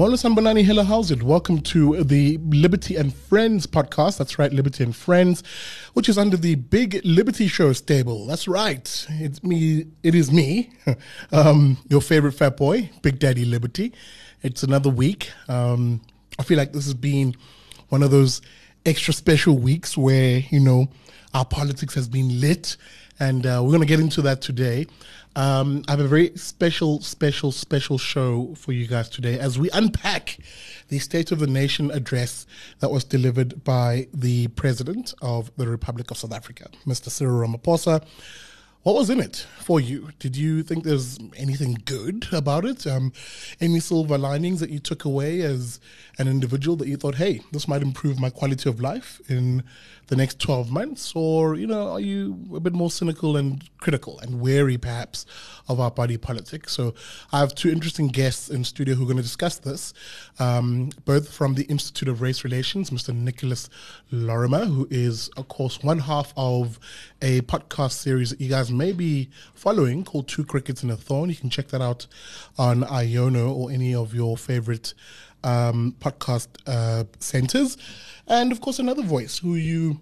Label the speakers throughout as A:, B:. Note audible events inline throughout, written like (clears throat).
A: Molo Sanbanani, hello, how's it? Welcome to the Liberty and Friends podcast. That's right, Liberty and Friends, which is under the Big Liberty Show stable. That's right. It's me, it is me, (laughs) um, your favorite fat boy, Big Daddy Liberty. It's another week. Um, I feel like this has been one of those extra special weeks where, you know, our politics has been lit. And uh, we're going to get into that today. Um, I have a very special, special, special show for you guys today as we unpack the State of the Nation address that was delivered by the President of the Republic of South Africa, Mr. Cyril Ramaphosa. What was in it for you? Did you think there's anything good about it? Um, any silver linings that you took away as an individual that you thought, hey, this might improve my quality of life in the next 12 months? Or, you know, are you a bit more cynical and critical and wary perhaps of our body politics? So I have two interesting guests in studio who are going to discuss this, um, both from the Institute of Race Relations, Mr. Nicholas Lorimer, who is, of course, one half of a podcast series that you guys may be following called Two Crickets and a Thorn. You can check that out on Iono or any of your favorite um, podcast uh, centers. And of course, another voice who you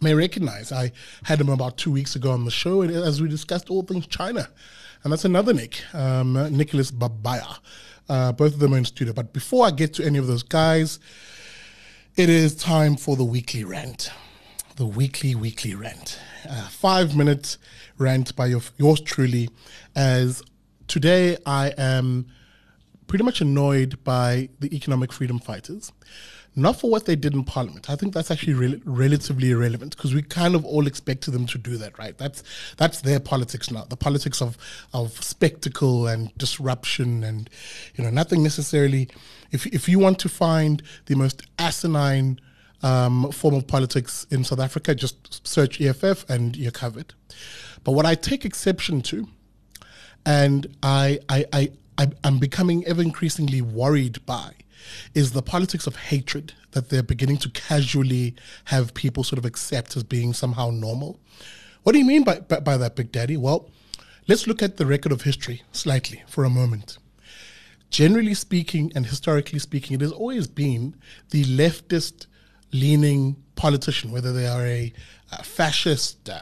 A: may recognize. I had him about two weeks ago on the show, and as we discussed all things China. And that's another Nick, um, Nicholas Babaya. Uh, both of them are in studio. But before I get to any of those guys, it is time for the weekly rant. The weekly, weekly rant. Uh, five minute rant by your, yours truly, as today I am pretty much annoyed by the economic freedom fighters. Not for what they did in Parliament. I think that's actually re- relatively irrelevant because we kind of all expected them to do that, right? That's that's their politics now. The politics of of spectacle and disruption, and you know, nothing necessarily. If if you want to find the most asinine um, form of politics in South Africa, just search EFF and you're covered. But what I take exception to, and I I, I I'm becoming ever increasingly worried by is the politics of hatred that they're beginning to casually have people sort of accept as being somehow normal. What do you mean by, by, by that, Big Daddy? Well, let's look at the record of history slightly for a moment. Generally speaking, and historically speaking, it has always been the leftist leaning politician, whether they are a, a fascist, uh,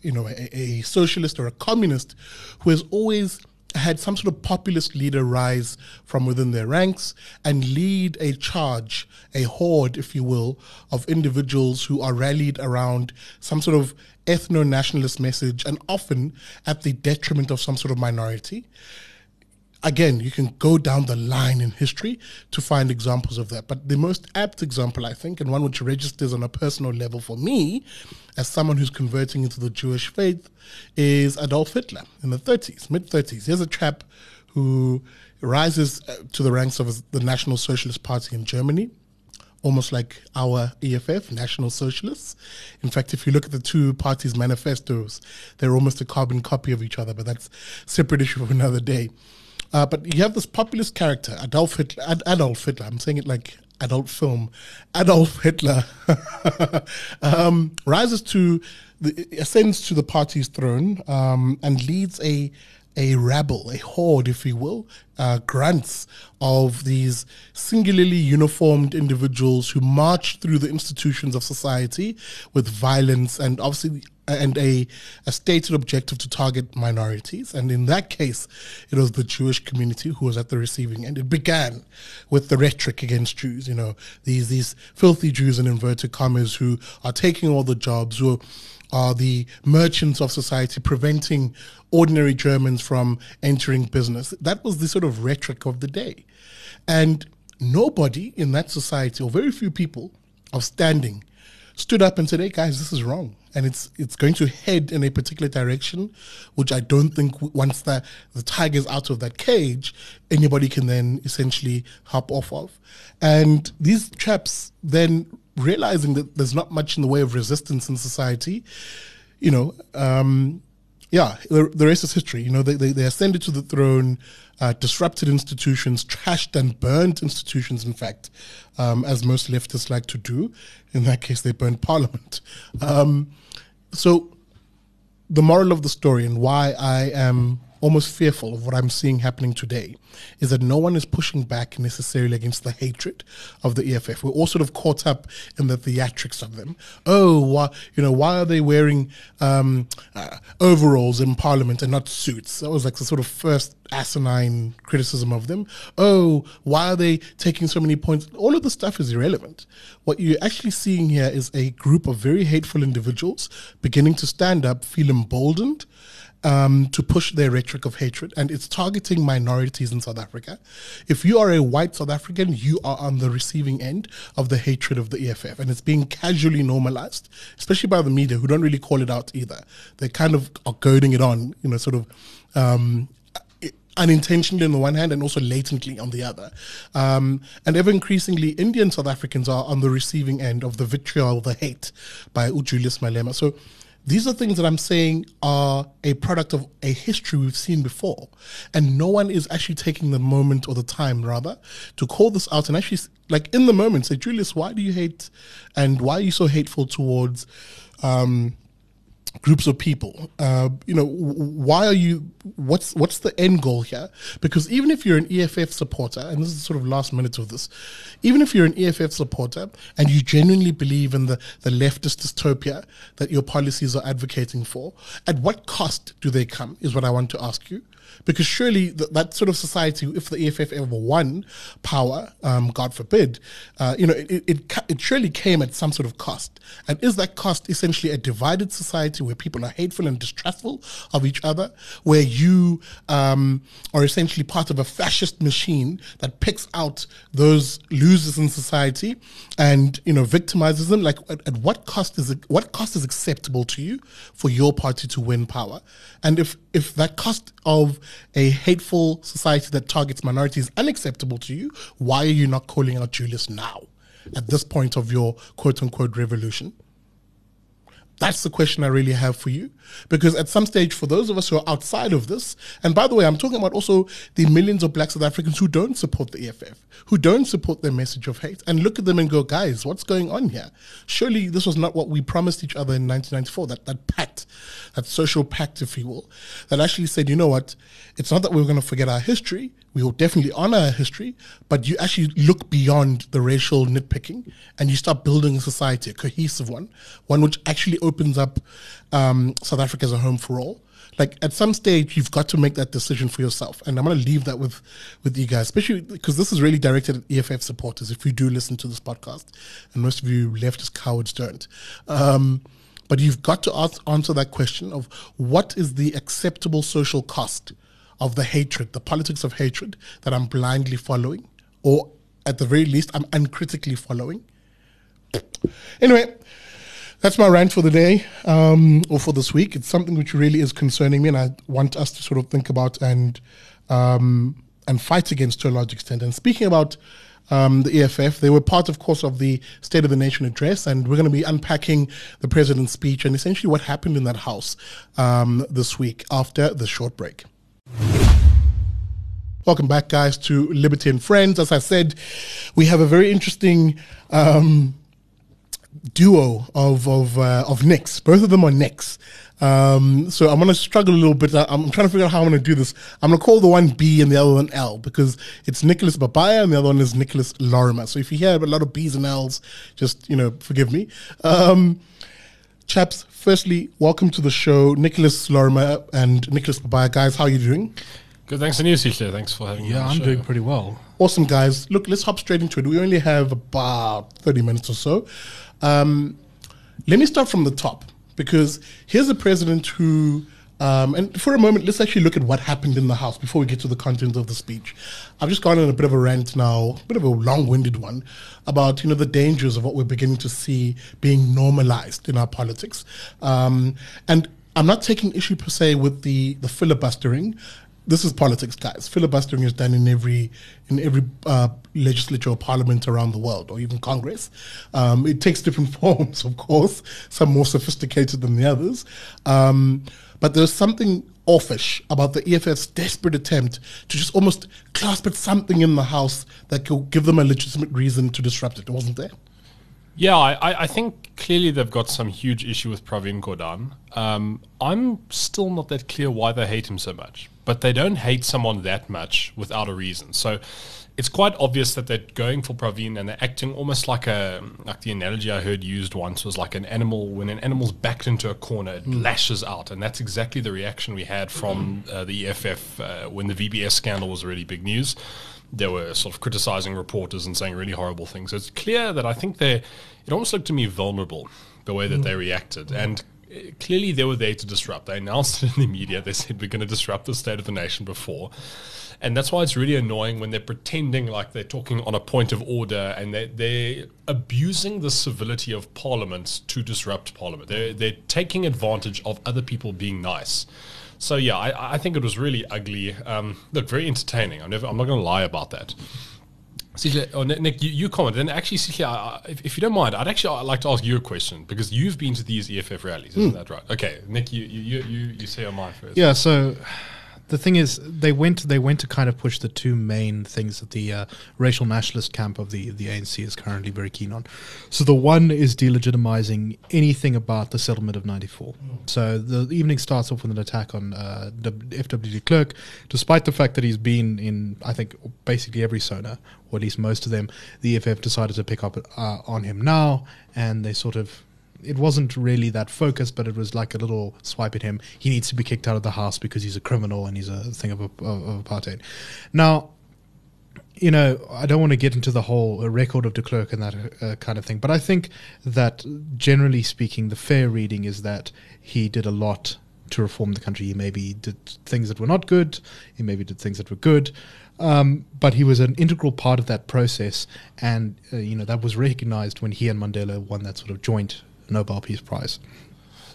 A: you know, a, a socialist or a communist, who has always had some sort of populist leader rise from within their ranks and lead a charge, a horde, if you will, of individuals who are rallied around some sort of ethno nationalist message and often at the detriment of some sort of minority again, you can go down the line in history to find examples of that. But the most apt example, I think, and one which registers on a personal level for me, as someone who's converting into the Jewish faith, is Adolf Hitler in the 30s, mid 30s. Here's a chap who rises uh, to the ranks of the National Socialist Party in Germany. Almost like our EFF, National Socialists. In fact, if you look at the two parties' manifestos, they're almost a carbon copy of each other, but that's a separate issue for another day. Uh, but you have this populist character, Adolf Hitler. Ad- Adolf Hitler. I'm saying it like adult film. Adolf Hitler (laughs) um, rises to the ascends to the party's throne um, and leads a a rabble, a horde, if you will, uh, grunts of these singularly uniformed individuals who march through the institutions of society with violence and obviously and a, a stated objective to target minorities. And in that case, it was the Jewish community who was at the receiving end. It began with the rhetoric against Jews, you know, these, these filthy Jews in inverted commas who are taking all the jobs, who are the merchants of society, preventing ordinary Germans from entering business. That was the sort of rhetoric of the day. And nobody in that society, or very few people of standing, stood up and said, "Hey guys, this is wrong," and it's it's going to head in a particular direction, which I don't think once the the tiger's out of that cage, anybody can then essentially hop off of, and these chaps then realizing that there's not much in the way of resistance in society, you know, um, yeah, the, the rest is history. You know, they, they, they ascended to the throne, uh, disrupted institutions, trashed and burned institutions, in fact, um, as most leftists like to do. In that case, they burned parliament. Um, so, the moral of the story and why I am almost fearful of what I'm seeing happening today is that no one is pushing back necessarily against the hatred of the EFF. We're all sort of caught up in the theatrics of them. Oh, why, you know, why are they wearing um, uh, overalls in Parliament and not suits? That was like the sort of first asinine criticism of them. Oh, why are they taking so many points? All of the stuff is irrelevant. What you're actually seeing here is a group of very hateful individuals beginning to stand up, feel emboldened um, to push their rhetoric of hatred, and it's targeting minorities in South Africa. If you are a white South African, you are on the receiving end of the hatred of the EFF, and it's being casually normalized, especially by the media, who don't really call it out either. They kind of are goading it on, you know, sort of. Um, unintentionally on the one hand and also latently on the other. Um, and ever increasingly, Indian South Africans are on the receiving end of the vitriol, the hate by Julius Malema. So these are things that I'm saying are a product of a history we've seen before. And no one is actually taking the moment or the time, rather, to call this out and actually, like in the moment, say, Julius, why do you hate and why are you so hateful towards um, groups of people. Uh, you know, why are you? What's what's the end goal here? Because even if you're an EFF supporter, and this is sort of last minute of this, even if you're an EFF supporter and you genuinely believe in the the leftist dystopia that your policies are advocating for, at what cost do they come? Is what I want to ask you. Because surely th- that sort of society, if the EFF ever won power, um, God forbid, uh, you know, it, it, it surely came at some sort of cost. And is that cost essentially a divided society where people are hateful and distrustful of each other, where you um, are essentially part of a fascist machine that picks out those losers in society and you know victimizes them? Like, at, at what cost is it? What cost is acceptable to you for your party to win power? And if if that cost of a hateful society that targets minorities unacceptable to you, why are you not calling out Julius now, at this point of your quote unquote revolution? That's the question I really have for you. Because at some stage, for those of us who are outside of this, and by the way, I'm talking about also the millions of black South Africans who don't support the EFF, who don't support their message of hate, and look at them and go, guys, what's going on here? Surely this was not what we promised each other in 1994, that, that pact, that social pact, if you will, that actually said, you know what, it's not that we're going to forget our history, we will definitely honor history, but you actually look beyond the racial nitpicking and you start building a society, a cohesive one, one which actually opens up um, South Africa as a home for all. Like at some stage, you've got to make that decision for yourself, and I'm going to leave that with with you guys, especially because this is really directed at EFF supporters. If you do listen to this podcast, and most of you leftist cowards don't. Um, but you've got to ask, answer that question of what is the acceptable social cost of the hatred, the politics of hatred that I'm blindly following, or at the very least, I'm uncritically following. Anyway, that's my rant for the day um, or for this week. It's something which really is concerning me, and I want us to sort of think about and um, and fight against to a large extent. And speaking about um, the EFF, they were part, of course, of the State of the Nation address, and we're going to be unpacking the president's speech and essentially what happened in that house um, this week after the short break. Welcome back, guys, to Liberty and Friends. As I said, we have a very interesting um, duo of of uh, of Nicks. Both of them are Nicks. Um, so I'm gonna struggle a little bit. I'm trying to figure out how I'm gonna do this. I'm gonna call the one B and the other one L because it's Nicholas Babaya and the other one is Nicholas Lorimer. So if you hear a lot of B's and L's, just you know, forgive me. Um, chaps, firstly, welcome to the show, Nicholas Lorimer and Nicholas Babaya. Guys, how are you doing?
B: Good, thanks to you, CJ. Thanks for having
C: me. Yeah, I'm
B: show.
C: doing pretty well.
A: Awesome, guys. Look, let's hop straight into it. We only have about 30 minutes or so. Um, let me start from the top because here's a president who, um, and for a moment, let's actually look at what happened in the House before we get to the content of the speech. I've just gone on a bit of a rant now, a bit of a long-winded one, about you know the dangers of what we're beginning to see being normalized in our politics, um, and I'm not taking issue per se with the the filibustering this is politics, guys. Filibustering is done in every in every uh, legislature or parliament around the world, or even Congress. Um, it takes different (laughs) forms, of course. Some more sophisticated than the others. Um, but there's something offish about the EFF's desperate attempt to just almost clasp at something in the House that could give them a legitimate reason to disrupt it, wasn't there?
B: Yeah, I, I think clearly they've got some huge issue with Pravin Gordhan. Um, I'm still not that clear why they hate him so much, but they don't hate someone that much without a reason. So it's quite obvious that they're going for Pravin and they're acting almost like a like the analogy I heard used once was like an animal when an animal's backed into a corner, it mm. lashes out, and that's exactly the reaction we had from uh, the EFF uh, when the VBS scandal was really big news. They were sort of criticizing reporters and saying really horrible things. So it's clear that I think they it almost looked to me vulnerable the way that mm. they reacted and uh, clearly they were there to disrupt. They announced it in the media. They said we're going to disrupt the state of the nation before. And that's why it's really annoying when they're pretending like they're talking on a point of order and they're, they're abusing the civility of Parliament to disrupt Parliament. They're, they're taking advantage of other people being nice. So yeah, I, I think it was really ugly. Um, look, very entertaining. I'm never. I'm not going to lie about that. Sihle, oh, Nick, you, you comment. And actually, Sihle, if, if, you don't mind, I'd actually like to ask you a question because you've been to these EFF rallies, isn't mm. that right? Okay, Nick, you you you you say on my first.
C: Yeah, so the thing is, they went they went to kind of push the two main things that the uh, racial nationalist camp of the the ANC is currently very keen on. So the one is delegitimizing anything about the settlement of '94. Mm. So the evening starts off with an attack on uh, FW de Klerk, despite the fact that he's been in I think basically every SONA, or at least most of them. The EFF decided to pick up uh, on him now, and they sort of it wasn't really that focused, but it was like a little swipe at him. He needs to be kicked out of the house because he's a criminal and he's a thing of, of, apartheid. Now, you know, I don't want to get into the whole record of de Klerk and that uh, kind of thing, but I think that generally speaking, the fair reading is that he did a lot to reform the country. He maybe did things that were not good, he maybe did things that were good. Um, but he was an integral part of that process, and uh, you know that was recognized when he and Mandela won that sort of joint Nobel Peace Prize.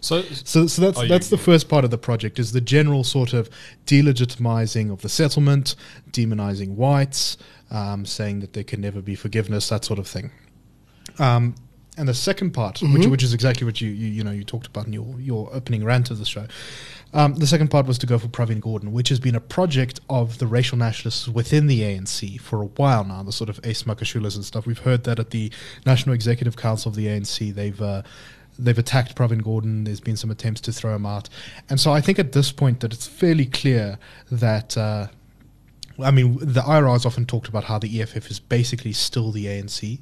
C: So, so, so that's that's you, the first part of the project is the general sort of delegitimizing of the settlement, demonizing whites, um, saying that there can never be forgiveness, that sort of thing. Um, and the second part, mm-hmm. which which is exactly what you, you you know you talked about in your your opening rant of the show. Um, the second part was to go for Pravin Gordhan, which has been a project of the racial nationalists within the ANC for a while now. The sort of Ace Magashules and stuff. We've heard that at the National Executive Council of the ANC, they've uh, they've attacked Pravin Gordhan. There's been some attempts to throw him out, and so I think at this point that it's fairly clear that. Uh, I mean, the IRR has often talked about how the EFF is basically still the ANC.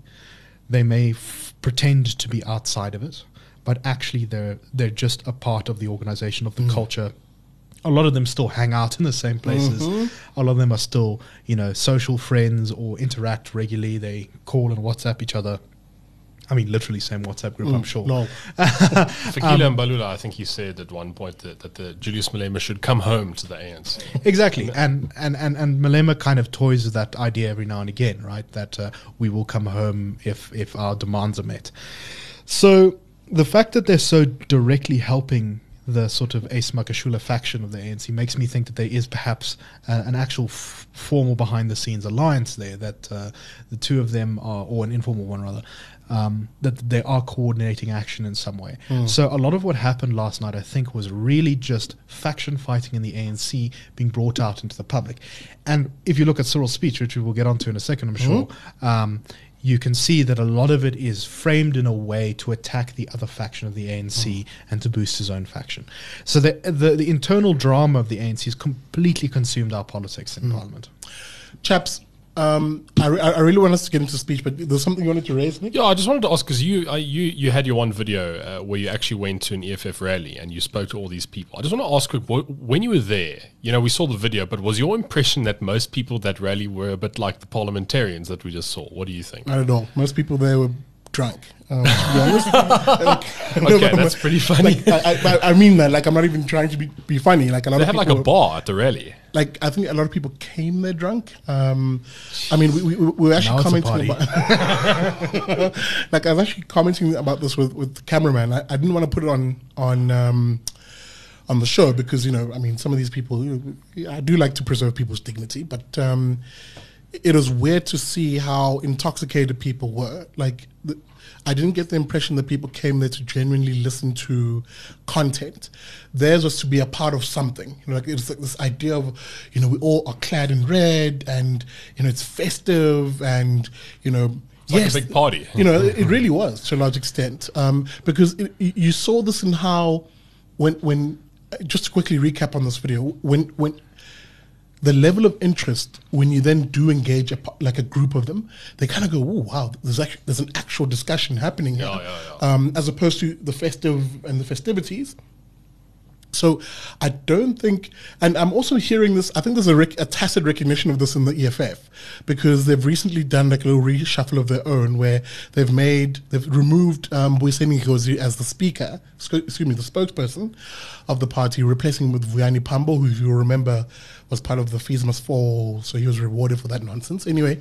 C: They may f- pretend to be outside of it, but actually they're they're just a part of the organization of the mm. culture. A lot of them still hang out in the same places. Mm-hmm. A lot of them are still, you know, social friends or interact regularly. They call and WhatsApp each other. I mean, literally same WhatsApp group, mm, I'm sure.
B: No. (laughs) Fikile um, Mbalula, I think he said at one point that, that the Julius Malema should come home to the ANC.
C: Exactly. and, and, and, and Malema kind of toys with that idea every now and again, right? That uh, we will come home if, if our demands are met. So the fact that they're so directly helping the sort of Ace Magashule faction of the ANC makes me think that there is perhaps uh, an actual f- formal behind the scenes alliance there, that uh, the two of them are, or an informal one rather, um, that they are coordinating action in some way. Mm. So a lot of what happened last night, I think, was really just faction fighting in the ANC being brought out into the public. And if you look at Cyril's speech, which we will get onto in a second, I'm sure, mm. um, you can see that a lot of it is framed in a way to attack the other faction of the ANC mm. and to boost his own faction. So the, the, the internal drama of the ANC has completely consumed our politics in mm. Parliament.
A: Chaps, um, I, re- I really want us to get into speech, but there's something you wanted to raise, Nick?
B: Yeah, I just wanted to ask because you uh, you you had your one video uh, where you actually went to an EFF rally and you spoke to all these people. I just want to ask quick, when you were there, you know, we saw the video, but was your impression that most people that rally were a bit like the parliamentarians that we just saw? What do you think?
A: Not at all. Most people there were drunk. Um, (laughs)
B: like, (laughs) okay, that's pretty funny.
A: Like, I, I, I, mean that. Like, I'm not even trying to be, be funny. Like, a lot
B: they
A: of
B: had like a bar at the rally.
A: Like, I think a lot of people came there drunk. Um, I mean, we, we, we were actually commenting about. (laughs) like, I was actually commenting about this with with the cameraman. I, I didn't want to put it on on. Um, on the show because you know I mean some of these people I do like to preserve people's dignity but um, it was weird to see how intoxicated people were. Like, the, I didn't get the impression that people came there to genuinely listen to content. Theirs was to be a part of something. You know, like it's like this idea of, you know, we all are clad in red, and you know, it's festive, and you know,
B: It's like a big party.
A: You know, it, it really was to a large extent um, because it, you saw this in how when when just to quickly recap on this video when when the level of interest when you then do engage a, like a group of them, they kind of go, "Oh wow, there's actually there's an actual discussion happening here,"
B: Yeah, yeah,
A: Um, as opposed to the festive and the festivities. So I don't think, and I'm also hearing this. I think there's a, rec- a tacit recognition of this in the EFF because they've recently done like a little reshuffle of their own where they've made they've removed um, Mbuyiseni Ndlozi as the speaker, sc- excuse me, the spokesperson of the party, replacing him with Vuyani Pambo, who, if you remember, was part of the Fees Must Fall, so he was rewarded for that nonsense. Anyway,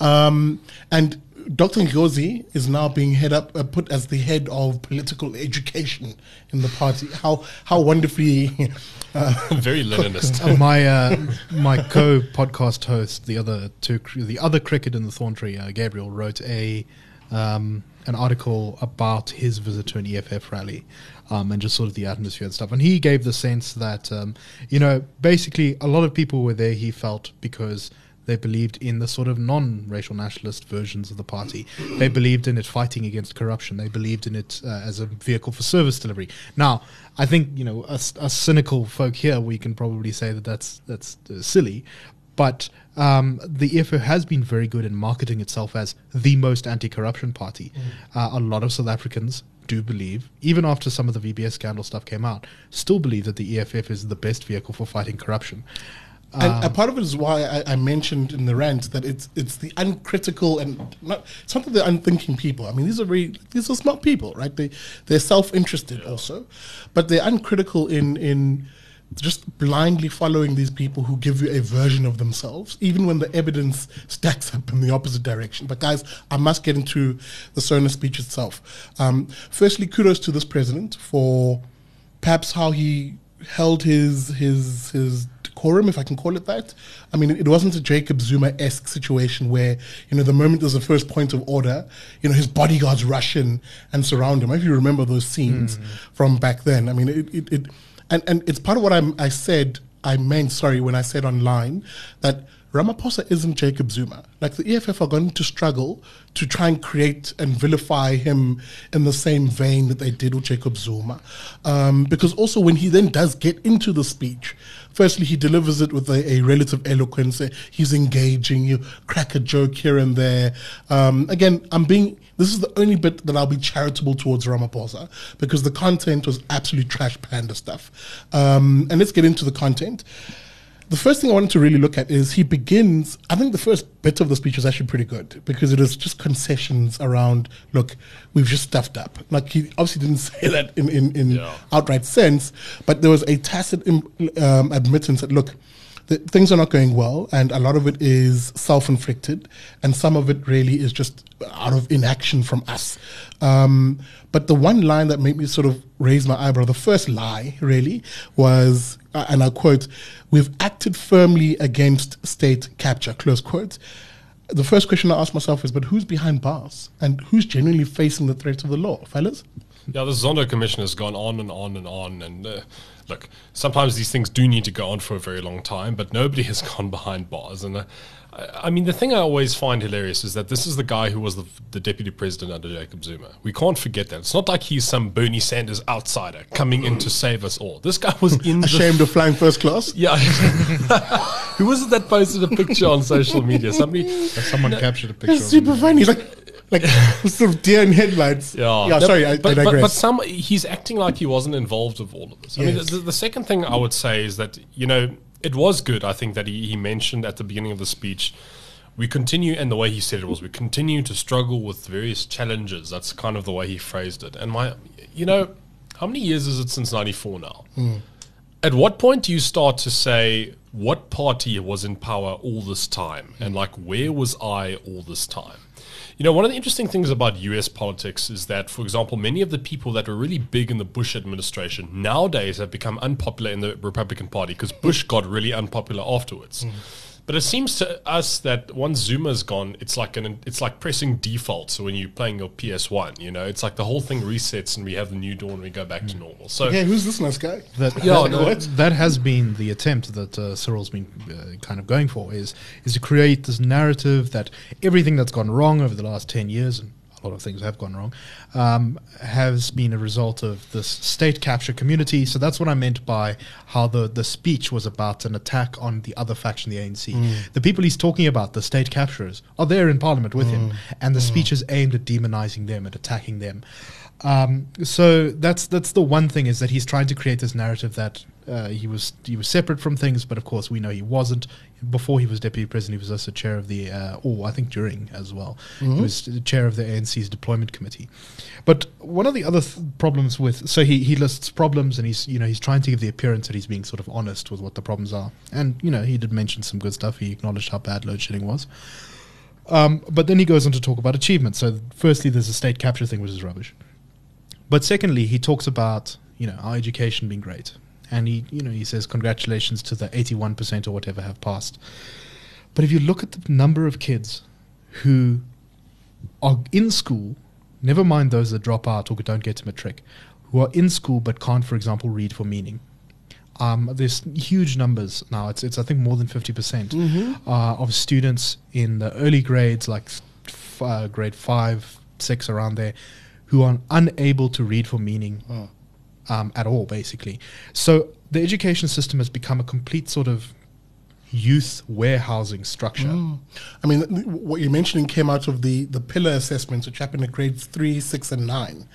A: um, and Dr. Ndlozi is now being head up, uh, put as the head of political education in the party. How how wonderfully (laughs) uh,
B: Very Leninist.
C: Uh, (laughs) my uh, my co podcast host, the other two, the other cricket in the Thorntree, uh, Gabriel, wrote a um, an article about his visit to an EFF rally. Um, and just sort of the atmosphere and stuff. And he gave the sense that, um, you know, basically a lot of people were there, he felt, because they believed in the sort of non-racial nationalist versions of the party. They believed in it fighting against corruption. They believed in it uh, as a vehicle for service delivery. Now, I think you know us, us cynical folk here, we can probably say that that's that's uh, silly, but um, the EFF has been very good in marketing itself as the most anti-corruption party. Uh, a lot of South Africans do believe, even after some of the VBS scandal stuff came out, still believe that the EFF is the best vehicle for fighting corruption.
A: and a um, part of it is why I, I mentioned in the rant that it's it's the uncritical and not it's not that they're unthinking people. I mean, these are very these are smart people, right? They they're self interested also, but they're uncritical in in just blindly following these people who give you a version of themselves, even when the evidence stacks up in the opposite direction. But guys, I must get into the Sona speech itself. Um, firstly, kudos to this president for perhaps how he held his his his decorum, if I can call it that. I mean, it wasn't a Jacob Zuma esque situation where you know the moment there's a first point of order, you know his bodyguards rush in and surround him. If you remember those scenes from back then, I mean, it, it, it and and it's part of what I'm, I said. I meant sorry when I said online that Ramaphosa isn't Jacob Zuma. Like the EFF are going to struggle to try and create and vilify him in the same vein that they did with Jacob Zuma. Um, because also when he then does get into the speech, firstly he delivers it with a, a relative eloquence. He's engaging. You crack a joke here and there. Um, again, I'm being. This is the only bit that I'll be charitable towards Ramaphosa because the content was absolute trash panda stuff. Um, and let's get into the content the first thing I wanted to really look at is he begins. I think the first bit of the speech was actually pretty good because it was just concessions around. Look, we've just stuffed up. Like he obviously didn't (laughs) say that in in, in
B: Yeah.
A: outright sense, but there was a tacit um, admittance that look, the, things are not going well, and a lot of it is self-inflicted, and some of it really is just out of inaction from us. Um, but the one line that made me sort of raise my eyebrow, the first lie really was, uh, and I quote, "We've acted firmly against state capture." Close quote. The first question I ask myself is, but who's behind bars, and who's genuinely facing the threat of the law, fellas?
B: Yeah, the Zondo Commission has gone on and on and on. And uh, look, sometimes these things do need to go on for a very long time, but nobody has (laughs) gone behind bars. And uh, I, I mean, the thing I always find hilarious is that this is the guy who was the, the deputy president under Jacob Zuma. We can't forget that. It's not like he's some Bernie Sanders outsider coming in to save us all. This guy was in (laughs) the
A: Ashamed of flying first class? (laughs)
B: yeah. Who was it that posted a picture on social media? Somebody. (laughs)
C: Someone captured a picture.
A: It's super
C: him.
A: funny. Like, like sort of deer in headlights.
B: Yeah,
A: yeah.
B: No,
A: Sorry, I,
B: but,
A: I
B: but,
A: digress.
B: but some he's acting like he wasn't involved with all of this. I mean, the, the second thing I would say is that you know it was good. I think that he, he mentioned at the beginning of the speech. We continue, and the way he said it was, we continue to struggle with various challenges. That's kind of the way he phrased it. And my, you know, how many years is it since '94 now? Hmm. At what point do you start to say what party was in power all this time, and like where was I all this time? You know, one of the interesting things about US politics is that, for example, many of the people that were really big in the Bush administration nowadays have become unpopular in the Republican Party because Bush got really unpopular afterwards. Hmm. But it seems to us that once Zuma's gone, it's like an it's like pressing default. So when you're playing your PS One, you know, it's like the whole thing resets and we have the new dawn and we go back to normal. So
A: Yeah, who's this nice guy?
C: That,
B: Yeah,
C: that,
B: no,
C: that- that has been the attempt that uh, Cyril's been uh, kind of going for is is to create this narrative that everything that's gone wrong over the last ten years, and a lot of things have gone wrong, um, has been a result of this state capture community. So that's what I meant by how the the speech was about an attack on the other faction, the ANC. The people he's talking about, the state capturers, are there in Parliament with him, and the speech is aimed at demonizing them and attacking them. Um, so that's that's the one thing is that he's trying to create this narrative that uh, he was he was separate from things, but of course we know he wasn't. Before he was deputy president, he was also chair of the, uh, or I think during as well, he was the chair of the ANC's deployment committee. But one of the other th- problems with so he he lists problems and he's you know he's trying to give the appearance that he's being sort of honest with what the problems are, and you know he did mention some good stuff. He acknowledged how bad load shedding was. Um, but then he goes on to talk about achievements. So, firstly, there's a state capture thing, which is rubbish. But secondly, he talks about you know our education being great, and he you know he says congratulations to the 81% or whatever have passed. But if you look at the number of kids who are in school, never mind those that drop out or don't get to matric, who are in school but can't, for example, read for meaning. Um, there's huge numbers now. It's, it's I think more than 50% uh, of students in the early grades, like f- uh, grade five, six, around there, who are unable to read for meaning um, at all, basically. So the education system has become a complete sort of youth warehousing structure.
A: I mean, th- what you're mentioning came out of the, the pillar assessments, which happened at grades three, six, and nine,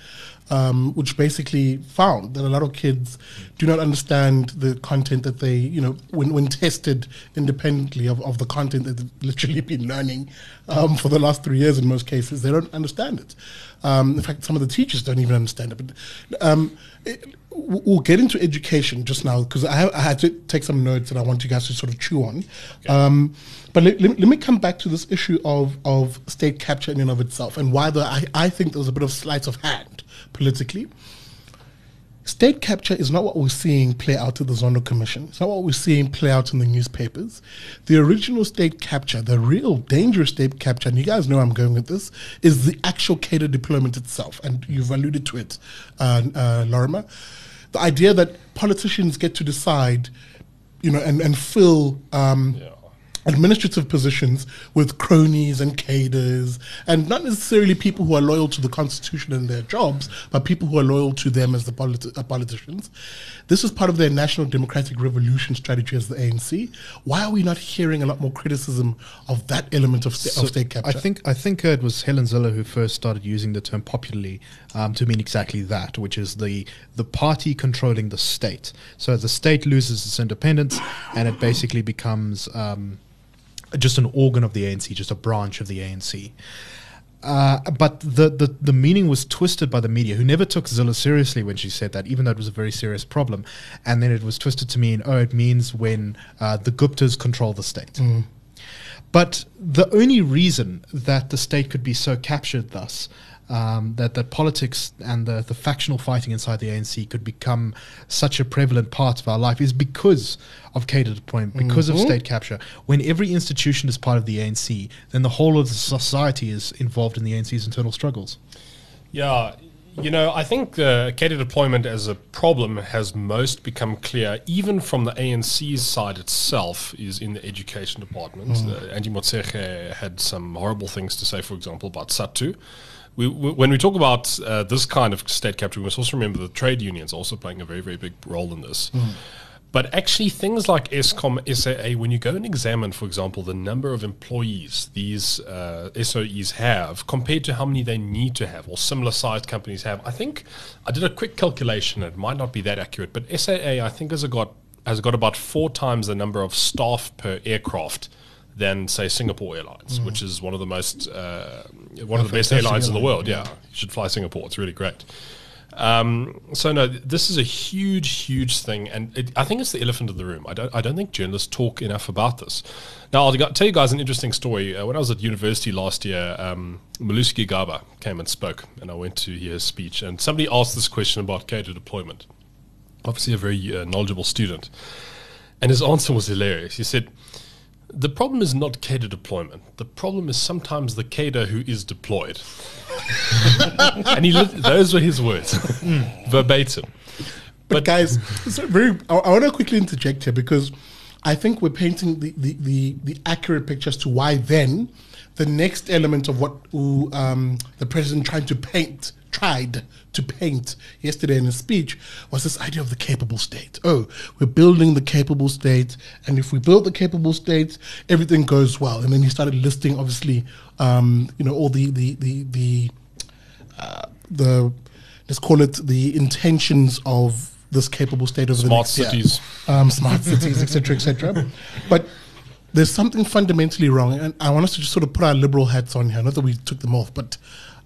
A: um, which basically found that a lot of kids do not understand the content that they, you know, when, when tested independently of, of the content that they've (laughs) literally been learning um, for the last three years in most cases, they don't understand it. Um, in fact, some of the teachers don't even understand it. But um, it, we'll get into education just now because I, I had to take some notes that I want you guys to sort of chew on. Um, but let, let, let me come back to this issue of, of state capture in and of itself and why the, I, I think there was a bit of sleight of hand politically. State capture is not what we're seeing play out at the Zondo Commission. It's not what we're seeing play out in the newspapers. The original state capture, the real dangerous state capture, and you guys know I'm going with this, is the actual cadre deployment itself. And you've alluded to it, uh, uh, Lorimer. The idea that politicians get to decide, you know, and, and fill um, administrative positions with cronies and cadres, and not necessarily people who are loyal to the constitution and their jobs, but people who are loyal to them as the politi- uh, politicians. This is part of their national democratic revolution strategy as the ANC. Why are we not hearing a lot more criticism of that element of, sta-
C: So
A: of state capture?
C: I think I think uh, it was Helen Zille who first started using the term popularly um, to mean exactly that, which is the the party controlling the state. So the state loses its independence, and it basically becomes um, just an organ of the ANC, just a branch of the ANC. Uh, but the, the, the meaning was twisted by the media, who never took Zille seriously when she said that, even though it was a very serious problem. And then it was twisted to mean, oh, it means when uh, the Guptas control the state. But the only reason that the state could be so captured thus, um, that, that politics and the, the factional fighting inside the ANC could become such a prevalent part of our life is because of cadre deployment, because of state capture. When every institution is part of the ANC, then the whole of the society is involved in the ANC's internal struggles.
B: Yeah, you know, I think the cadre deployment as a problem has most become clear, even from the ANC's side itself, is in the education department. Uh, Angie Motshekga had some horrible things to say, for example, about SADTU. We, w- when we talk about uh, this kind of state capture, we must also remember the trade unions also playing a very, very big role in this. But actually, things like Eskom, SAA, when you go and examine, for example, the number of employees these uh, SOEs have compared to how many they need to have, or similar sized companies have, I think I did a quick calculation. It might not be that accurate, but SAA, I think, has got has got about four times the number of staff per aircraft than say Singapore Airlines, which is one of the most uh, one of the best airlines in the world. Yeah, you should fly Singapore; it's really great. Um, so no, this is a huge, huge thing, and it, I think it's the elephant in the room. I don't, I don't think journalists talk enough about this. Now, I'll tell you guys an interesting story. Uh, when I was at university last year, um, Malusi Gigaba came and spoke, and I went to hear his speech. And somebody asked this question about cadre deployment. Obviously, a very uh, knowledgeable student, and his answer was hilarious. He said, The problem is not cadre deployment. The problem is sometimes the cadre who is deployed. (laughs) and he lit- those were his words, (laughs) verbatim.
A: But, guys, so very. I, I want to quickly interject here because I think we're painting the, the, the, the accurate picture as to why then the next element of what ooh, um, the president trying to paint tried to paint yesterday in his speech was this idea of the capable state. Oh, we're building the capable state, and if we build the capable state, everything goes well. And then he started listing, obviously, um, you know, all the the the the uh, the let's call it the intentions of this capable state the
B: Smart
A: next year.
B: cities.
A: um, smart cities, etc., etc. But there's something fundamentally wrong, and I want us to just sort of put our liberal hats on here. Not that we took them off, but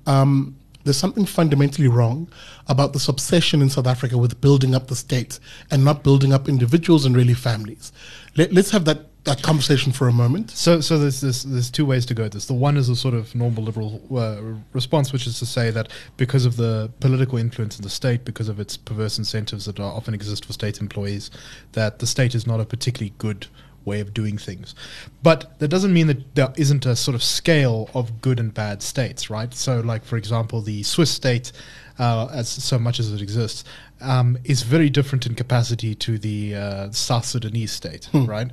A: um, there's something fundamentally wrong about this obsession in South Africa with building up the state and not building up individuals and really families. Let, let's have that, that conversation for a moment.
C: So, so there's, there's there's two ways to go at this. The one is a sort of normal liberal uh, response, which is to say that because of the political influence in the state, because of its perverse incentives that often exist for state employees, that the state is not a particularly good way of doing things. But that doesn't mean that there isn't a sort of scale of good and bad states, right? So, like for example, the Swiss state, uh, as so much as it exists, um, is very different in capacity to the uh, South Sudanese state, right?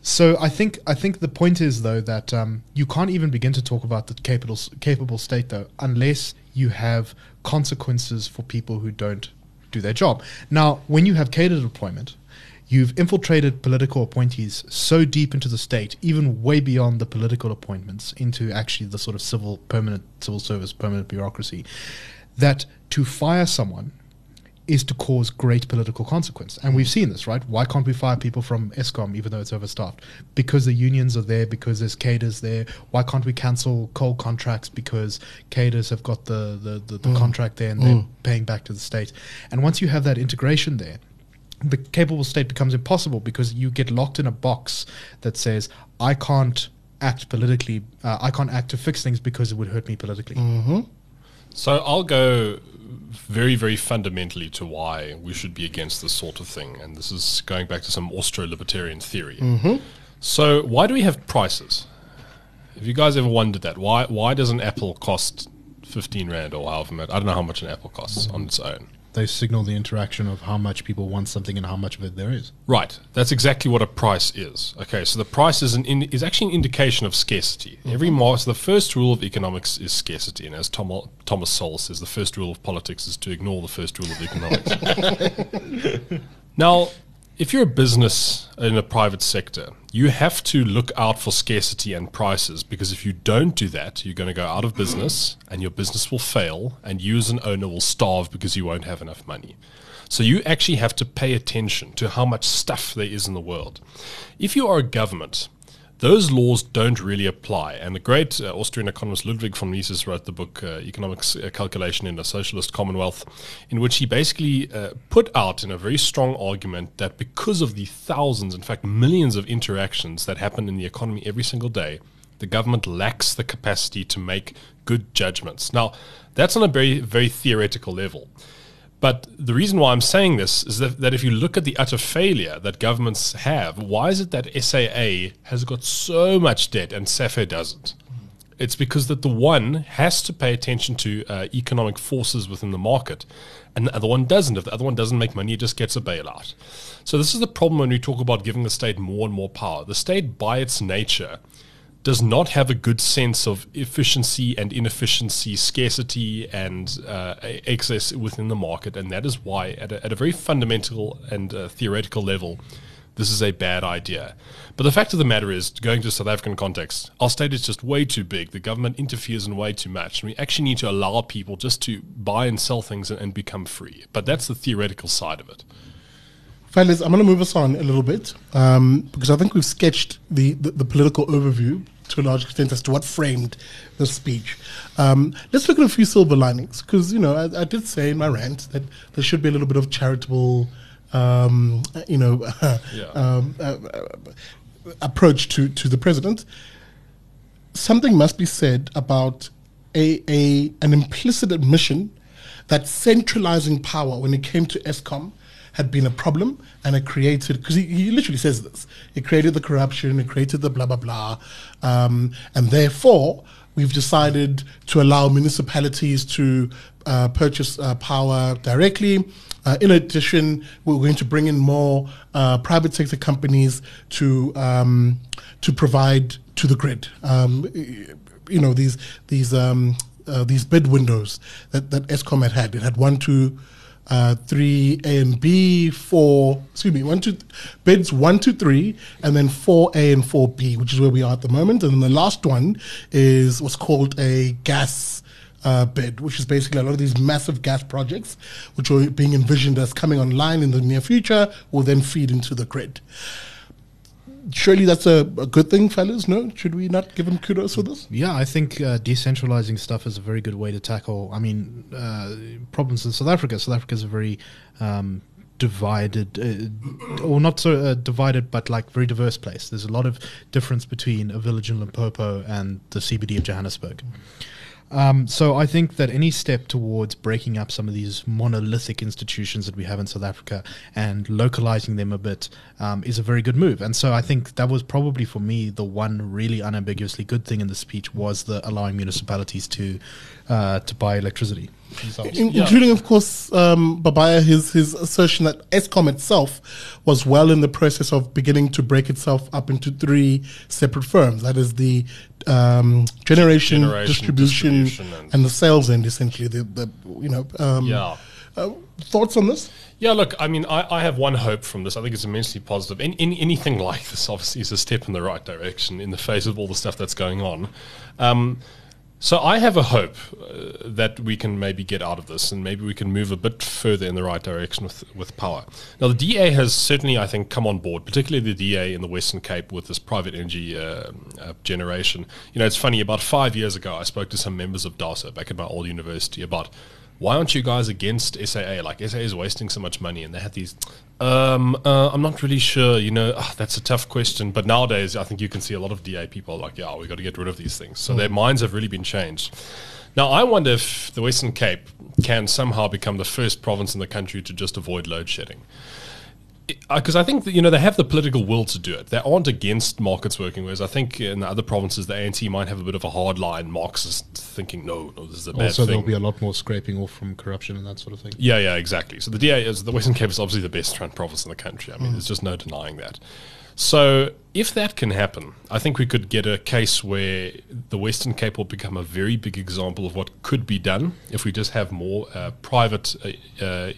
C: So I think I think the point is though that um, you can't even begin to talk about the capable capable state though unless you have consequences for people who don't do their job. Now, when you have cadre deployment, you've infiltrated political appointees so deep into the state, even way beyond the political appointments, into actually the sort of civil permanent civil service permanent bureaucracy, that to fire someone is to cause great political consequence. And we've seen this, right? Why can't we fire people from Eskom even though it's overstaffed? Because the unions are there, because there's cadres there. Why can't we cancel coal contracts because cadres have got the, the, the, the mm. contract there and they're mm. paying back to the state? And once you have that integration there, the capable state becomes impossible because you get locked in a box that says, I can't act politically, uh, I can't act to fix things because it would hurt me politically.
B: So I'll go very, very fundamentally to why we should be against this sort of thing. And this is going back to some Austro libertarian theory. So, why do we have prices? Have you guys ever wondered that? Why, why does an apple cost 15 Rand or however much? I don't know how much an apple costs on its own.
C: They signal the interaction of how much people want something and how much of it there is.
B: Right. That's exactly what a price is. Okay, so the price is an in, is actually an indication of scarcity. Mm-hmm. Every mar- so the first rule of economics is scarcity, and as Tom, Thomas Sowell says, the first rule of politics is to ignore the first rule of economics. (laughs) now, if you're a business in a private sector, you have to look out for scarcity and prices because if you don't do that, you're going to go out of business and your business will fail and you as an owner will starve because you won't have enough money. So you actually have to pay attention to how much stuff there is in the world. If you are a government, those laws don't really apply. And the great uh, Austrian economist Ludwig von Mises wrote the book uh, Economics uh, Calculation in a Socialist Commonwealth, in which he basically uh, put out in a very strong argument that because of the thousands, in fact, millions of interactions that happen in the economy every single day, the government lacks the capacity to make good judgments. Now, that's on a very, very theoretical level. But the reason why I'm saying this is that, that if you look at the utter failure that governments have, why is it that SAA has got so much debt and SAFE doesn't? It's because that the one has to pay attention to uh, economic forces within the market, and the other one doesn't. If the other one doesn't make money, it just gets a bailout. So this is the problem when we talk about giving the state more and more power. The state, by its nature, does not have a good sense of efficiency and inefficiency, scarcity and uh, excess within the market, and that is why, at a, at a very fundamental and uh, theoretical level, this is a bad idea. But the fact of the matter is, going to South African context, our state is just way too big. The government interferes in way too much. And we actually need to allow people just to buy and sell things and, and become free. But that's the theoretical side of it.
A: Fellas, I'm going to move us on a little bit um, because I think we've sketched the, the, the political overview to a large extent as to what framed the speech. Um, let's look at a few silver linings because, you know, I, I did say in my rant that there should be a little bit of charitable, um, you know, (laughs)
B: Yeah.
A: um, uh, uh, approach to, to the president. Something must be said about a, a an implicit admission that centralizing power when it came to Eskom had been a problem and it created, because he, he literally says this, it created the corruption, it created the blah, blah, blah. Um, and therefore, we've decided to allow municipalities to uh, purchase uh, power directly. Uh, in addition, we're going to bring in more uh, private sector companies to um, to provide to the grid. Um, you know these these um, uh, these bid windows that that Eskom had had. It had one, two, uh, three A and B, four. Excuse me, one, two bids one, two, three, and then four A and four B, which is where we are at the moment. And then the last one is what's called a gas. Uh, bid, which is basically a lot of these massive gas projects, which are being envisioned as coming online in the near future, will then feed into the grid surely that's a, a, good thing, fellas. No, should we not give him kudos for this?
C: Yeah, I think uh, decentralizing stuff is a very good way to tackle. I mean, uh, problems in South Africa. South Africa is a very um, divided, uh, or not so uh, divided, but like very diverse place. There's a lot of difference between a village in Limpopo and the CBD of Johannesburg. Um, so I think that any step towards breaking up some of these monolithic institutions that we have in South Africa and localizing them a bit um, is a very good move. And so I think that was probably for me the one really unambiguously good thing in the speech was the allowing municipalities to uh, to buy electricity.
A: In, yeah. Including, of course, um, Babaya, his, his assertion that Eskom itself was well in the process of beginning to break itself up into three separate firms. That is the um, generation, generation distribution, distribution, and, and, the sales end, essentially. The, the you know, um,
B: yeah.
A: Uh, thoughts on this?
B: Yeah, look, I mean, I, I, have one hope from this. I think it's immensely positive. In, in, anything like this, obviously, is a step in the right direction in the face of all the stuff that's going on. Um, so I have a hope uh, that we can maybe get out of this and maybe we can move a bit further in the right direction with, with power. Now, the DA has certainly, I think, come on board, particularly the DA in the Western Cape with this private energy uh, uh, generation. You know, it's funny, about five years ago, I spoke to some members of DASO back at my old university about why aren't you guys against SAA? Like, SAA is wasting so much money and they had these um, uh, I'm not really sure. You know, oh, that's a tough question. But nowadays, I think you can see a lot of DA people like, yeah, we got to get rid of these things. So mm. their minds have really been changed. Now, I wonder if the Western Cape can somehow become the first province in the country to just avoid load shedding because I think that, you know they have the political will to do it. They aren't against markets working. Whereas I think in the other provinces, the ANC might have a bit of a hard line Marxist thinking. No, no, this is a bad
C: also,
B: thing.
C: there'll be a lot more scraping off from corruption and that sort of thing.
B: Yeah, yeah, exactly. So the DA is the Western Cape is obviously the best run province in the country. I mean, mm. there's just no denying that. So if that can happen, I think we could get a case where the Western Cape will become a very big example of what could be done if we just have more uh, private uh, uh,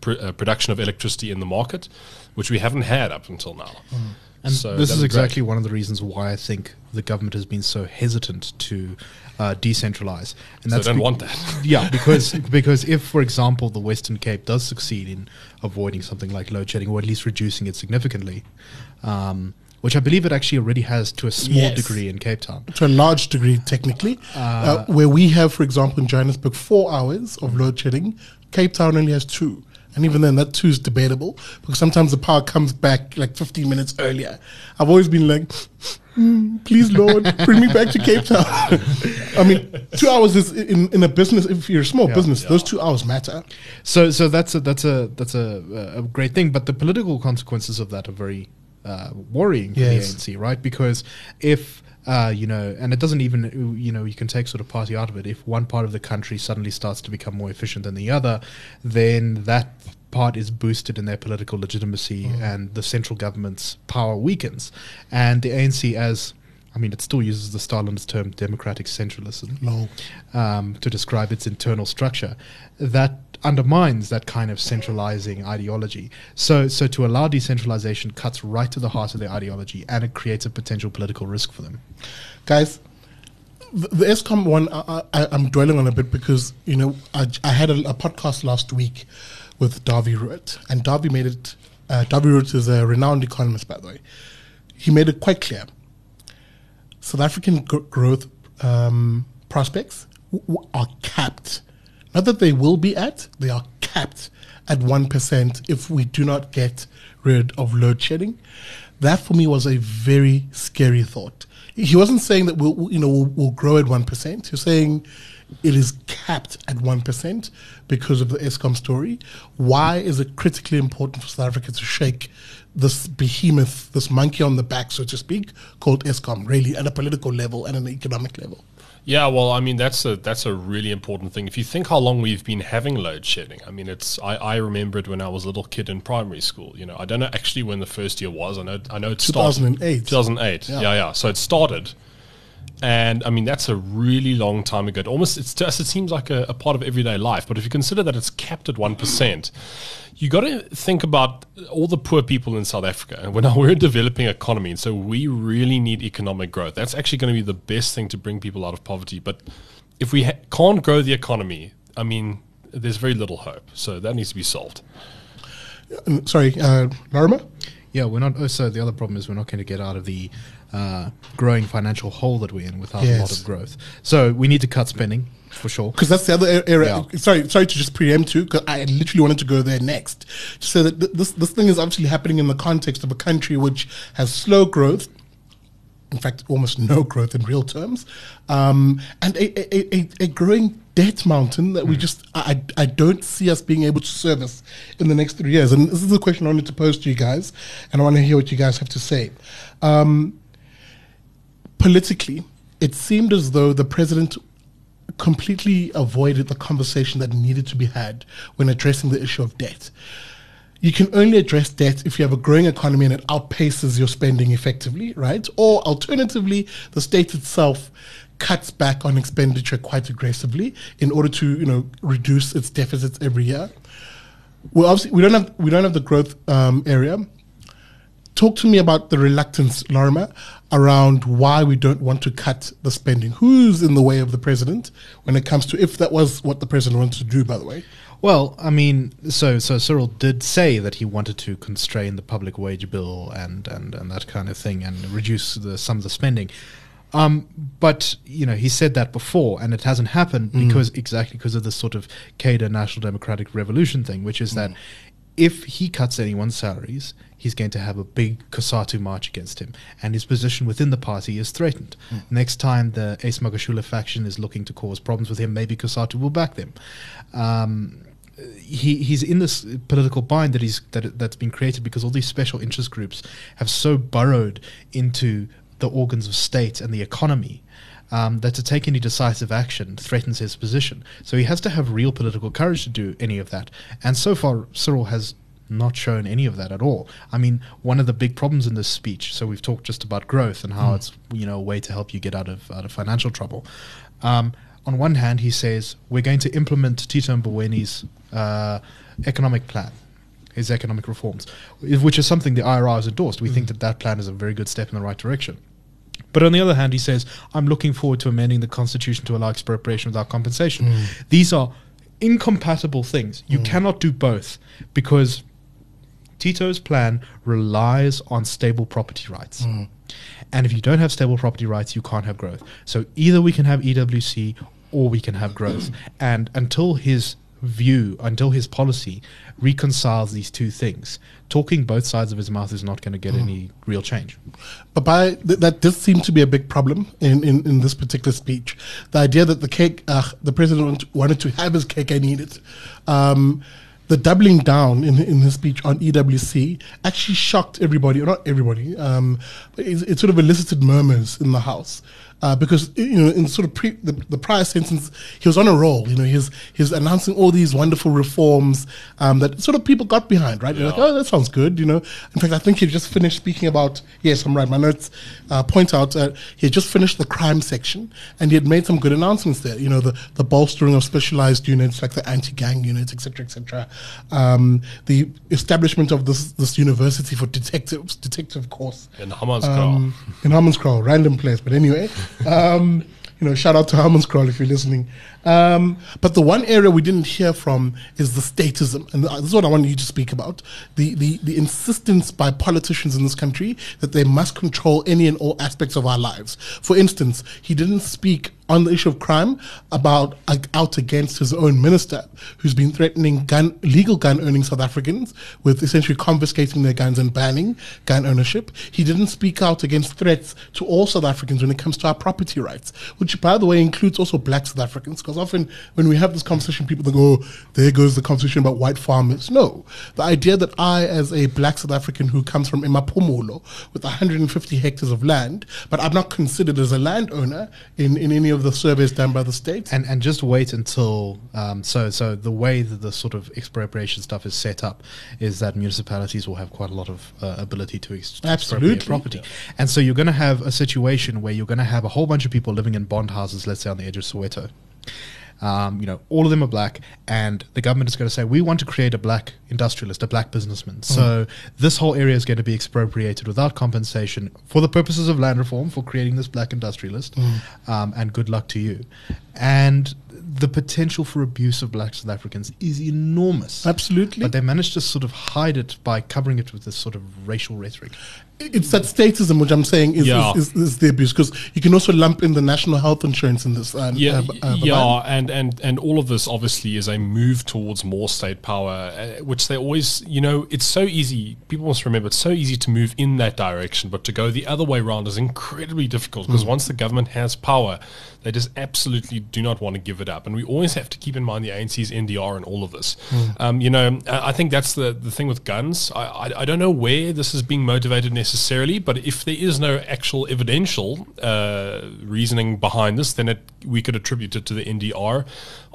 B: pr- uh, production of electricity in the market, which we haven't had up until now.
C: Mm. And so this is exactly great. one of the reasons why I think the government has been so hesitant to uh, decentralize.
B: And so that's don't be- want that. (laughs)
C: yeah, because because if, for example, the Western Cape does succeed in avoiding something like load shedding, or at least reducing it significantly, um, which I believe it actually already has to a small yes. degree in Cape Town.
A: To a large degree, technically. Uh, uh, where we have, for example, in Johannesburg, four hours of load shedding, Cape Town only has two. And even then, that too is debatable because sometimes the power comes back like 15 minutes earlier. I've always been like, mm, please, Lord, bring me back to Cape Town. (laughs) I mean, two hours is in, in a business. If you're a small yeah, business, yeah. those two hours matter.
C: So, so that's a that's a that's a, a great thing. But the political consequences of that are very uh, worrying for yes. the ANC, right? Because if uh, you know, and it doesn't even, you know, you can take sort of party out of it. If one part of the country suddenly starts to become more efficient than the other, then that part is boosted in their political legitimacy mm. and the central government's power weakens. And the ANC, as I mean, it still uses the Stalinist term democratic centralism
A: no.
C: um, to describe its internal structure. That undermines that kind of centralizing ideology. So, so to allow decentralization cuts right to the heart of their ideology, and it creates a potential political risk for them.
A: Guys, the, the Eskom one, I, am dwelling on a bit because you know I, I had a, a, podcast last week with Dawie Roodt, and Dawie made it. Uh, Dawie Roodt is a renowned economist, by the way. He made it quite clear. South African gr- growth um, prospects w- w- are capped not that they will be at, they are capped at 1% if we do not get rid of load shedding. That for me was a very scary thought. He wasn't saying that we'll, you know, we'll, we'll grow at 1%. He's saying it is capped at 1% because of the Eskom story. Why is it critically important for South Africa to shake this behemoth, this monkey on the back, so to speak, called Eskom, really, at a political level and an economic level?
B: Yeah, well, I mean that's a that's a really important thing. If you think how long we've been having load shedding, I mean it's I, I remember it when I was a little kid in primary school. You know, I don't know actually when the first year was. I know I know it started
A: 2008.
B: 2008.
A: Yeah.
B: Yeah, yeah. So it started, and I mean that's a really long time ago. It almost it's to us it seems like a, a part of everyday life. But if you consider that it's capped at one percent, you got to think about all the poor people in South Africa. And when we're a developing economy, and so we really need economic growth. That's actually going to be the best thing to bring people out of poverty. But if we ha- can't grow the economy, I mean, there's very little hope. So that needs to be solved.
A: And, sorry, uh, Lorimer?
C: Yeah, we're not. oh, So the other problem is we're not going to get out of the uh, growing financial hole that we're in without a lot of growth. So we need to cut spending for sure.
A: because that's the other area.
C: Yeah.
A: Sorry, sorry to just preempt you, because I literally wanted to go there next. So that th- this this thing is obviously happening in the context of a country which has slow growth. In fact, almost no growth in real terms, um, and a, a, a, a growing debt mountain that we just I, I I don't see us being able to service in the next three years. And this is a question I wanted to pose to you guys, and I want to hear what you guys have to say. Um, politically, it seemed as though the president completely avoided the conversation that needed to be had when addressing the issue of debt. You can only address debt if you have a growing economy and it outpaces your spending effectively, right? Or alternatively, the state itself cuts back on expenditure quite aggressively in order to, you know, reduce its deficits every year. Well, obviously, we don't have we don't have the growth um, area talk to me about the reluctance, Lorimer, around why we don't want to cut the spending. Who's in the way of the president when it comes to, if that was what the president wanted to do, by the way?
C: Well, I mean, so so Cyril did say that he wanted to constrain the public wage bill and and, and that kind of thing and reduce the some of the spending. Um, but you know, he said that before, and it hasn't happened because exactly because of this sort of cadre National Democratic Revolution thing, which is that if he cuts anyone's salaries, he's going to have a big COSATU march against him, and his position within the party is threatened. Next time the Ace Magashule faction is looking to cause problems with him, maybe COSATU will back them. Um, he he's in this political bind that he's that that's been created because all these special interest groups have so burrowed into the organs of state and the economy um, that to take any decisive action threatens his position. So he has to have real political courage to do any of that. And so far, Cyril has not shown any of that at all. I mean, one of the big problems in this speech. So we've talked just about growth and how it's you know a way to help you get out of out of financial trouble. Um, on one hand, he says we're going to implement Tito Mboweni's uh, economic plan, his economic reforms, which is something the IRR has endorsed. We think that that plan is a very good step in the right direction. But on the other hand, he says, I'm looking forward to amending the constitution to allow expropriation without compensation. Hmm. These are incompatible things. You hmm. cannot do both because Tito's plan relies on stable property rights. Hmm. And if you don't have stable property rights, you can't have growth. So either we can have EWC or we can have growth. and until his view, until his policy reconciles these two things, talking both sides of his mouth is not going to get any real change.
A: But by th- that does seem to be a big problem in, in, in this particular speech. The idea that the cake, uh, the president wanted to have his cake and eat it. Um, the doubling down in, in his speech on EWC actually shocked everybody, or not everybody, um, it, it sort of elicited murmurs in the House. Uh, because you know, in sort of pre, the, the prior sentence, he was on a roll. You know, he's he's announcing all these wonderful reforms um, that sort of people got behind, right? They're like, oh, that sounds good. You know, in fact, I think he just finished speaking about. Yes, I'm right. My notes uh, point out uh, he had just finished the crime section, and he had made some good announcements there. You know, the the bolstering of specialized units like the anti-gang units, etc., etc. Um, the establishment of this this university for detectives, detective course
B: In Hammanskraal.
A: um, in Hammanskraal, random place. But anyway, (laughs) um, you know, shout out to Hammanskraal if you're listening. Um, but the one area we didn't hear from is the statism, and this is what I want you to speak about: the the the insistence by politicians in this country that they must control any and all aspects of our lives. For instance, he didn't speak on the issue of crime about uh, out against his own minister, who's been threatening gun legal gun owning South Africans with essentially confiscating their guns and banning gun ownership. He didn't speak out against threats to all South Africans when it comes to our property rights, which, by the way, includes also black South Africans. Because often when we have this conversation, people go, "Oh, there goes the conversation about white farmers." No, the idea that I, as a black South African who comes from Emapumulo with 150 hectares of land, but I'm not considered as a landowner in, in any of the surveys done by the state.
C: And and just wait until um, so so the way that the sort of expropriation stuff is set up is that municipalities will have quite a lot of uh, ability to ex-
A: Absolutely.
C: expropriate property, and so you're going to have a situation where you're going to have a whole bunch of people living in bond houses, let's say on the edge of Soweto. Um, you know, all of them are black, and the government is going to say we want to create a black industrialist, a black businessman. So this whole area is going to be expropriated without compensation for the purposes of land reform for creating this black industrialist. Um, and good luck to you. And the potential for abuse of black South Africans is enormous.
A: Absolutely.
C: But they managed to sort of hide it by covering it with this sort of racial rhetoric.
A: it's that statism which I'm saying is,
B: Yeah.
A: is, is, is the abuse because you can also lump in the national health insurance in this. Um,
B: Yeah,
A: uh, uh,
B: yeah,
A: Babaya.
B: and, and and all of this obviously is a move towards more state power, uh, which they always, you know, it's so easy. People must remember it's so easy to move in that direction, but to go the other way around is incredibly difficult because once the government has power, they just absolutely do not want to give it up, and we always have to keep in mind the ANC's NDR and all of this. Um, you know, I I think that's the the thing with guns. I, I I don't know where this is being motivated necessarily, but if there is no actual evidential uh, reasoning behind this, then it, we could attribute it to the NDR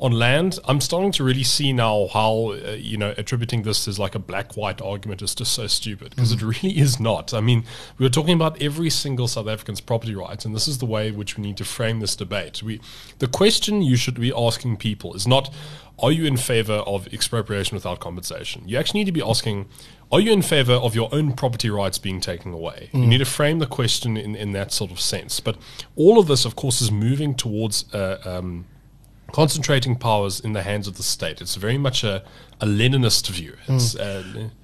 B: on land. I'm starting to really see now how uh, you know attributing this as like a black-white argument is just so stupid because it really is not. I mean, we were talking about every single South African's property rights, and this is the way in which we need to frame this debate. We, the question you should be asking people is not, are you in favor of expropriation without compensation? You actually need to be asking, are you in favor of your own property rights being taken away? You need to frame the question in, in that sort of sense. But all of this, of course, is moving towards uh, um, concentrating powers in the hands of the state. It's very much a, a Leninist view. It's, uh,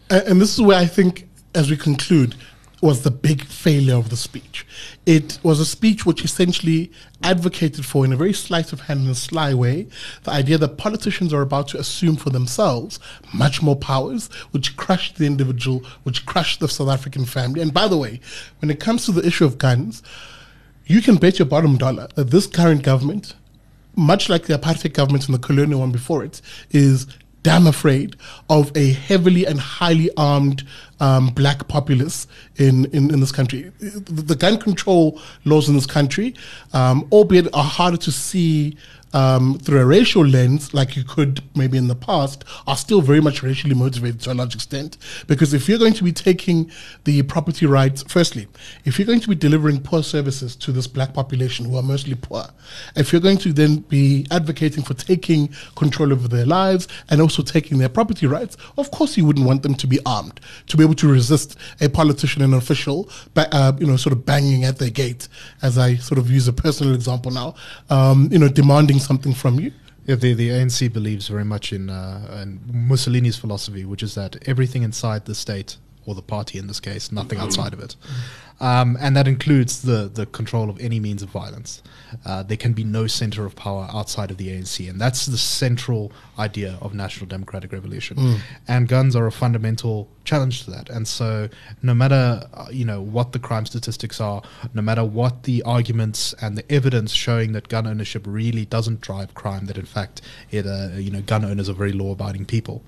A: And, and this is where I think, as we conclude, was the big failure of the speech. It was a speech which essentially advocated for, in a very sleight of hand and sly way, the idea that politicians are about to assume for themselves much more powers, which crush the individual, which crush the South African family. And by the way, when it comes to the issue of guns, you can bet your bottom dollar that this current government much like the apartheid government and the colonial one before it, is damn afraid of a heavily and highly armed um, black populace in, in, in this country. The, gun control laws in this country, um, albeit are harder to see um, through a racial lens, like you could maybe in the past, are still very much racially motivated to a large extent. Because if you're going to be taking the property rights, firstly, if you're going to be delivering poor services to this black population who are mostly poor, if you're going to then be advocating for taking control over their lives and also taking their property rights, of course you wouldn't want them to be armed, to be able to resist a politician and official, ba- uh, you know, sort of banging at their gate, as I sort of use a personal example now, um, you know, demanding something from you.
C: Yeah, the, the ANC believes very much in, uh, in Mussolini's philosophy, which is that everything inside the state, or the party in this case, nothing outside of it. Um, and that includes the, the control of any means of violence. Uh, there can be no center of power outside of the ANC. And that's the central idea of national democratic revolution. And guns are a fundamental challenge to that. And so no matter, uh, you know, what the crime statistics are, no matter what the arguments and the evidence showing that gun ownership really doesn't drive crime, that in fact, it, uh, you know, gun owners are very law-abiding people,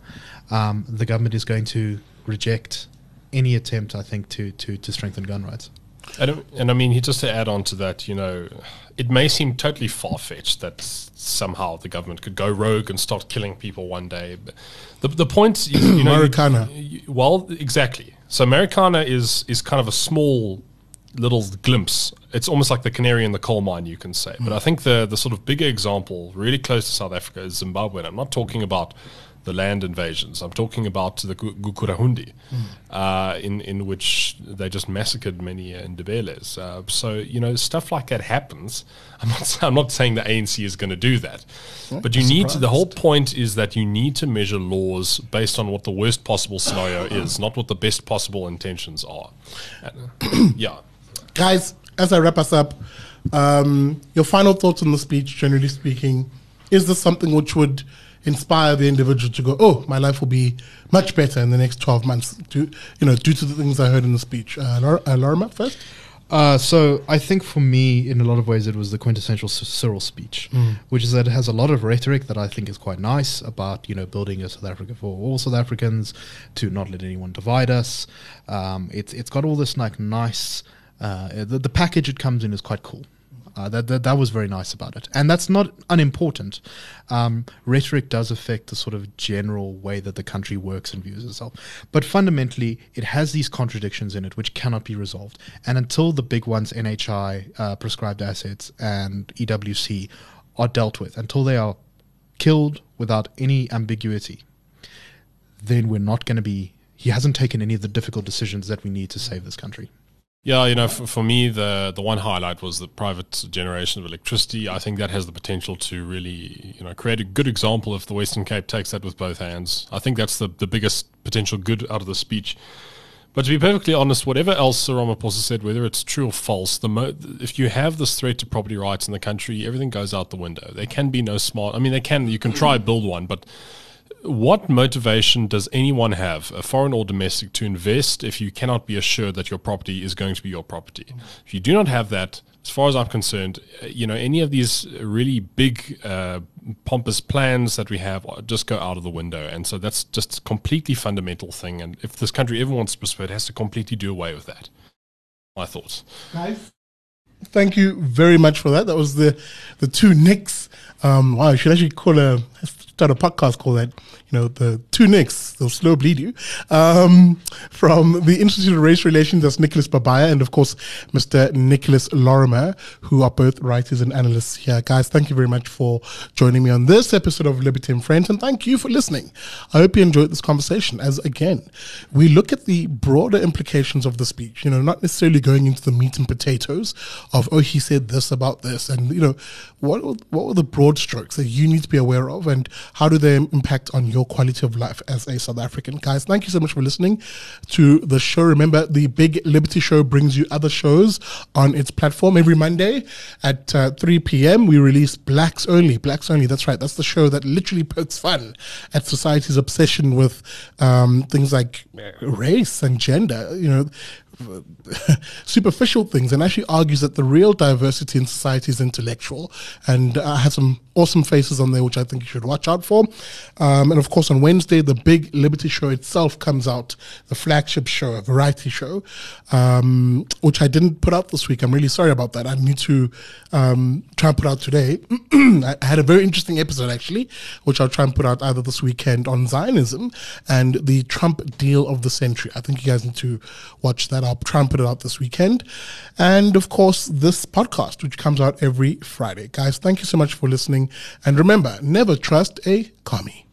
C: um, the government is going to reject any attempt, I think, to, to, to strengthen gun rights.
B: And, and I mean, just to add on to that, you know, it may seem totally far fetched that somehow the government could go rogue and start killing people one day. But the, the point, you, you (clears throat) know, you- you- well, exactly. So Americana is is kind of a small little glimpse. It's almost like the canary in the coal mine, you can say. But hmm. I think the the sort of bigger example, really close to South Africa, is Zimbabwe. And I'm not talking about the land invasions. I'm talking about the Gu- Gukurahundi, uh, in in which they just massacred many uh, Ndebelés. Uh, so you know stuff like that happens. (laughs) I'm not I'm not saying the ANC is going to do that, but you need to. The whole point is that you need to measure laws based on what the worst possible scenario (coughs) is, not what the best possible intentions are. And, (coughs) yeah.
A: Guys, as I wrap us up, um, your final thoughts on the speech, generally speaking, is this something which would inspire the individual to go, oh, my life will be much better in the next 12 months, to, you know, due to the things I heard in the speech? Uh, uh, first?
C: Uh, so I think for me, in a lot of ways, it was the quintessential C- Cyril speech, which is that it has a lot of rhetoric that I think is quite nice about you know building a South Africa for all South Africans, to not let anyone divide us. Um, it's it's got all this like nice. Uh, the, the package it comes in is quite cool. Uh, that, that that was very nice about it, and that's not unimportant. Um, rhetoric does affect the sort of general way that the country works and views itself, but fundamentally, it has these contradictions in it which cannot be resolved. And until the big ones, NHI, uh, prescribed assets, and EWC, are dealt with, until they are killed without any ambiguity, then we're not going to be. He hasn't taken any of the difficult decisions that we need to save this country.
B: Yeah, you know, for, for me, the the one highlight was the private generation of electricity. I think that has the potential to really, you know, create a good example if the Western Cape takes that with both hands. I think that's the, the biggest potential good out of the speech. But to be perfectly honest, whatever else Cyril Ramaphosa said, whether it's true or false, the mo- if you have this threat to property rights in the country, everything goes out the window. There can be no smart. I mean, they can. You can try build one, but what motivation does anyone have, a foreign or domestic, to invest if you cannot be assured that your property is going to be your property? If you do not have that, as far as I'm concerned, uh, you know, any of these really big, uh, pompous plans that we have uh, just go out of the window. And so that's just a completely fundamental thing. And if this country ever wants to prosper, it has to completely do away with that. My thoughts.
A: Nice. Thank you very much for that. That was the the two Nicks. Um, wow, I should actually call a start a podcast called that. You know, the two Nicks. They'll slow bleed you. Um, from the Institute of Race Relations, that's Nicholas Babaya, and of course, Mr. Nicholas Lorimer, who are both writers and analysts here. Guys, thank you very much for joining me on this episode of Liberty and Friends, and thank you for listening. I hope you enjoyed this conversation. As again, we look at the broader implications of the speech. You know, not necessarily going into the meat and potatoes of oh he said this about this, and you know, what what were the broad strokes that you need to be aware of, and how do they impact on your quality of life as a South African? Guys, thank you so much for listening to the show. Remember, the Big Liberty Show brings you other shows on its platform every Monday at uh, 3 p.m. We release Blacks Only. Blacks Only, that's right. That's the show that literally pokes fun at society's obsession with um, things like uh, race and gender. You know, (laughs) superficial things and actually argues that the real diversity in society is intellectual and uh, has some awesome faces on there which I think you should watch out for. Um, and of course, on Wednesday, the big Liberty Show itself comes out, the flagship show, a variety show, um, which I didn't put out this week. I'm really sorry about that. I need to um, try and put out today. (clears throat) I had a very interesting episode actually, which I'll try and put out either this weekend on Zionism and the Trump deal of the century. I think you guys need to watch that. Put it out this weekend. And of course, this podcast, which comes out every Friday. Guys, thank you so much for listening. And remember, never trust a commie.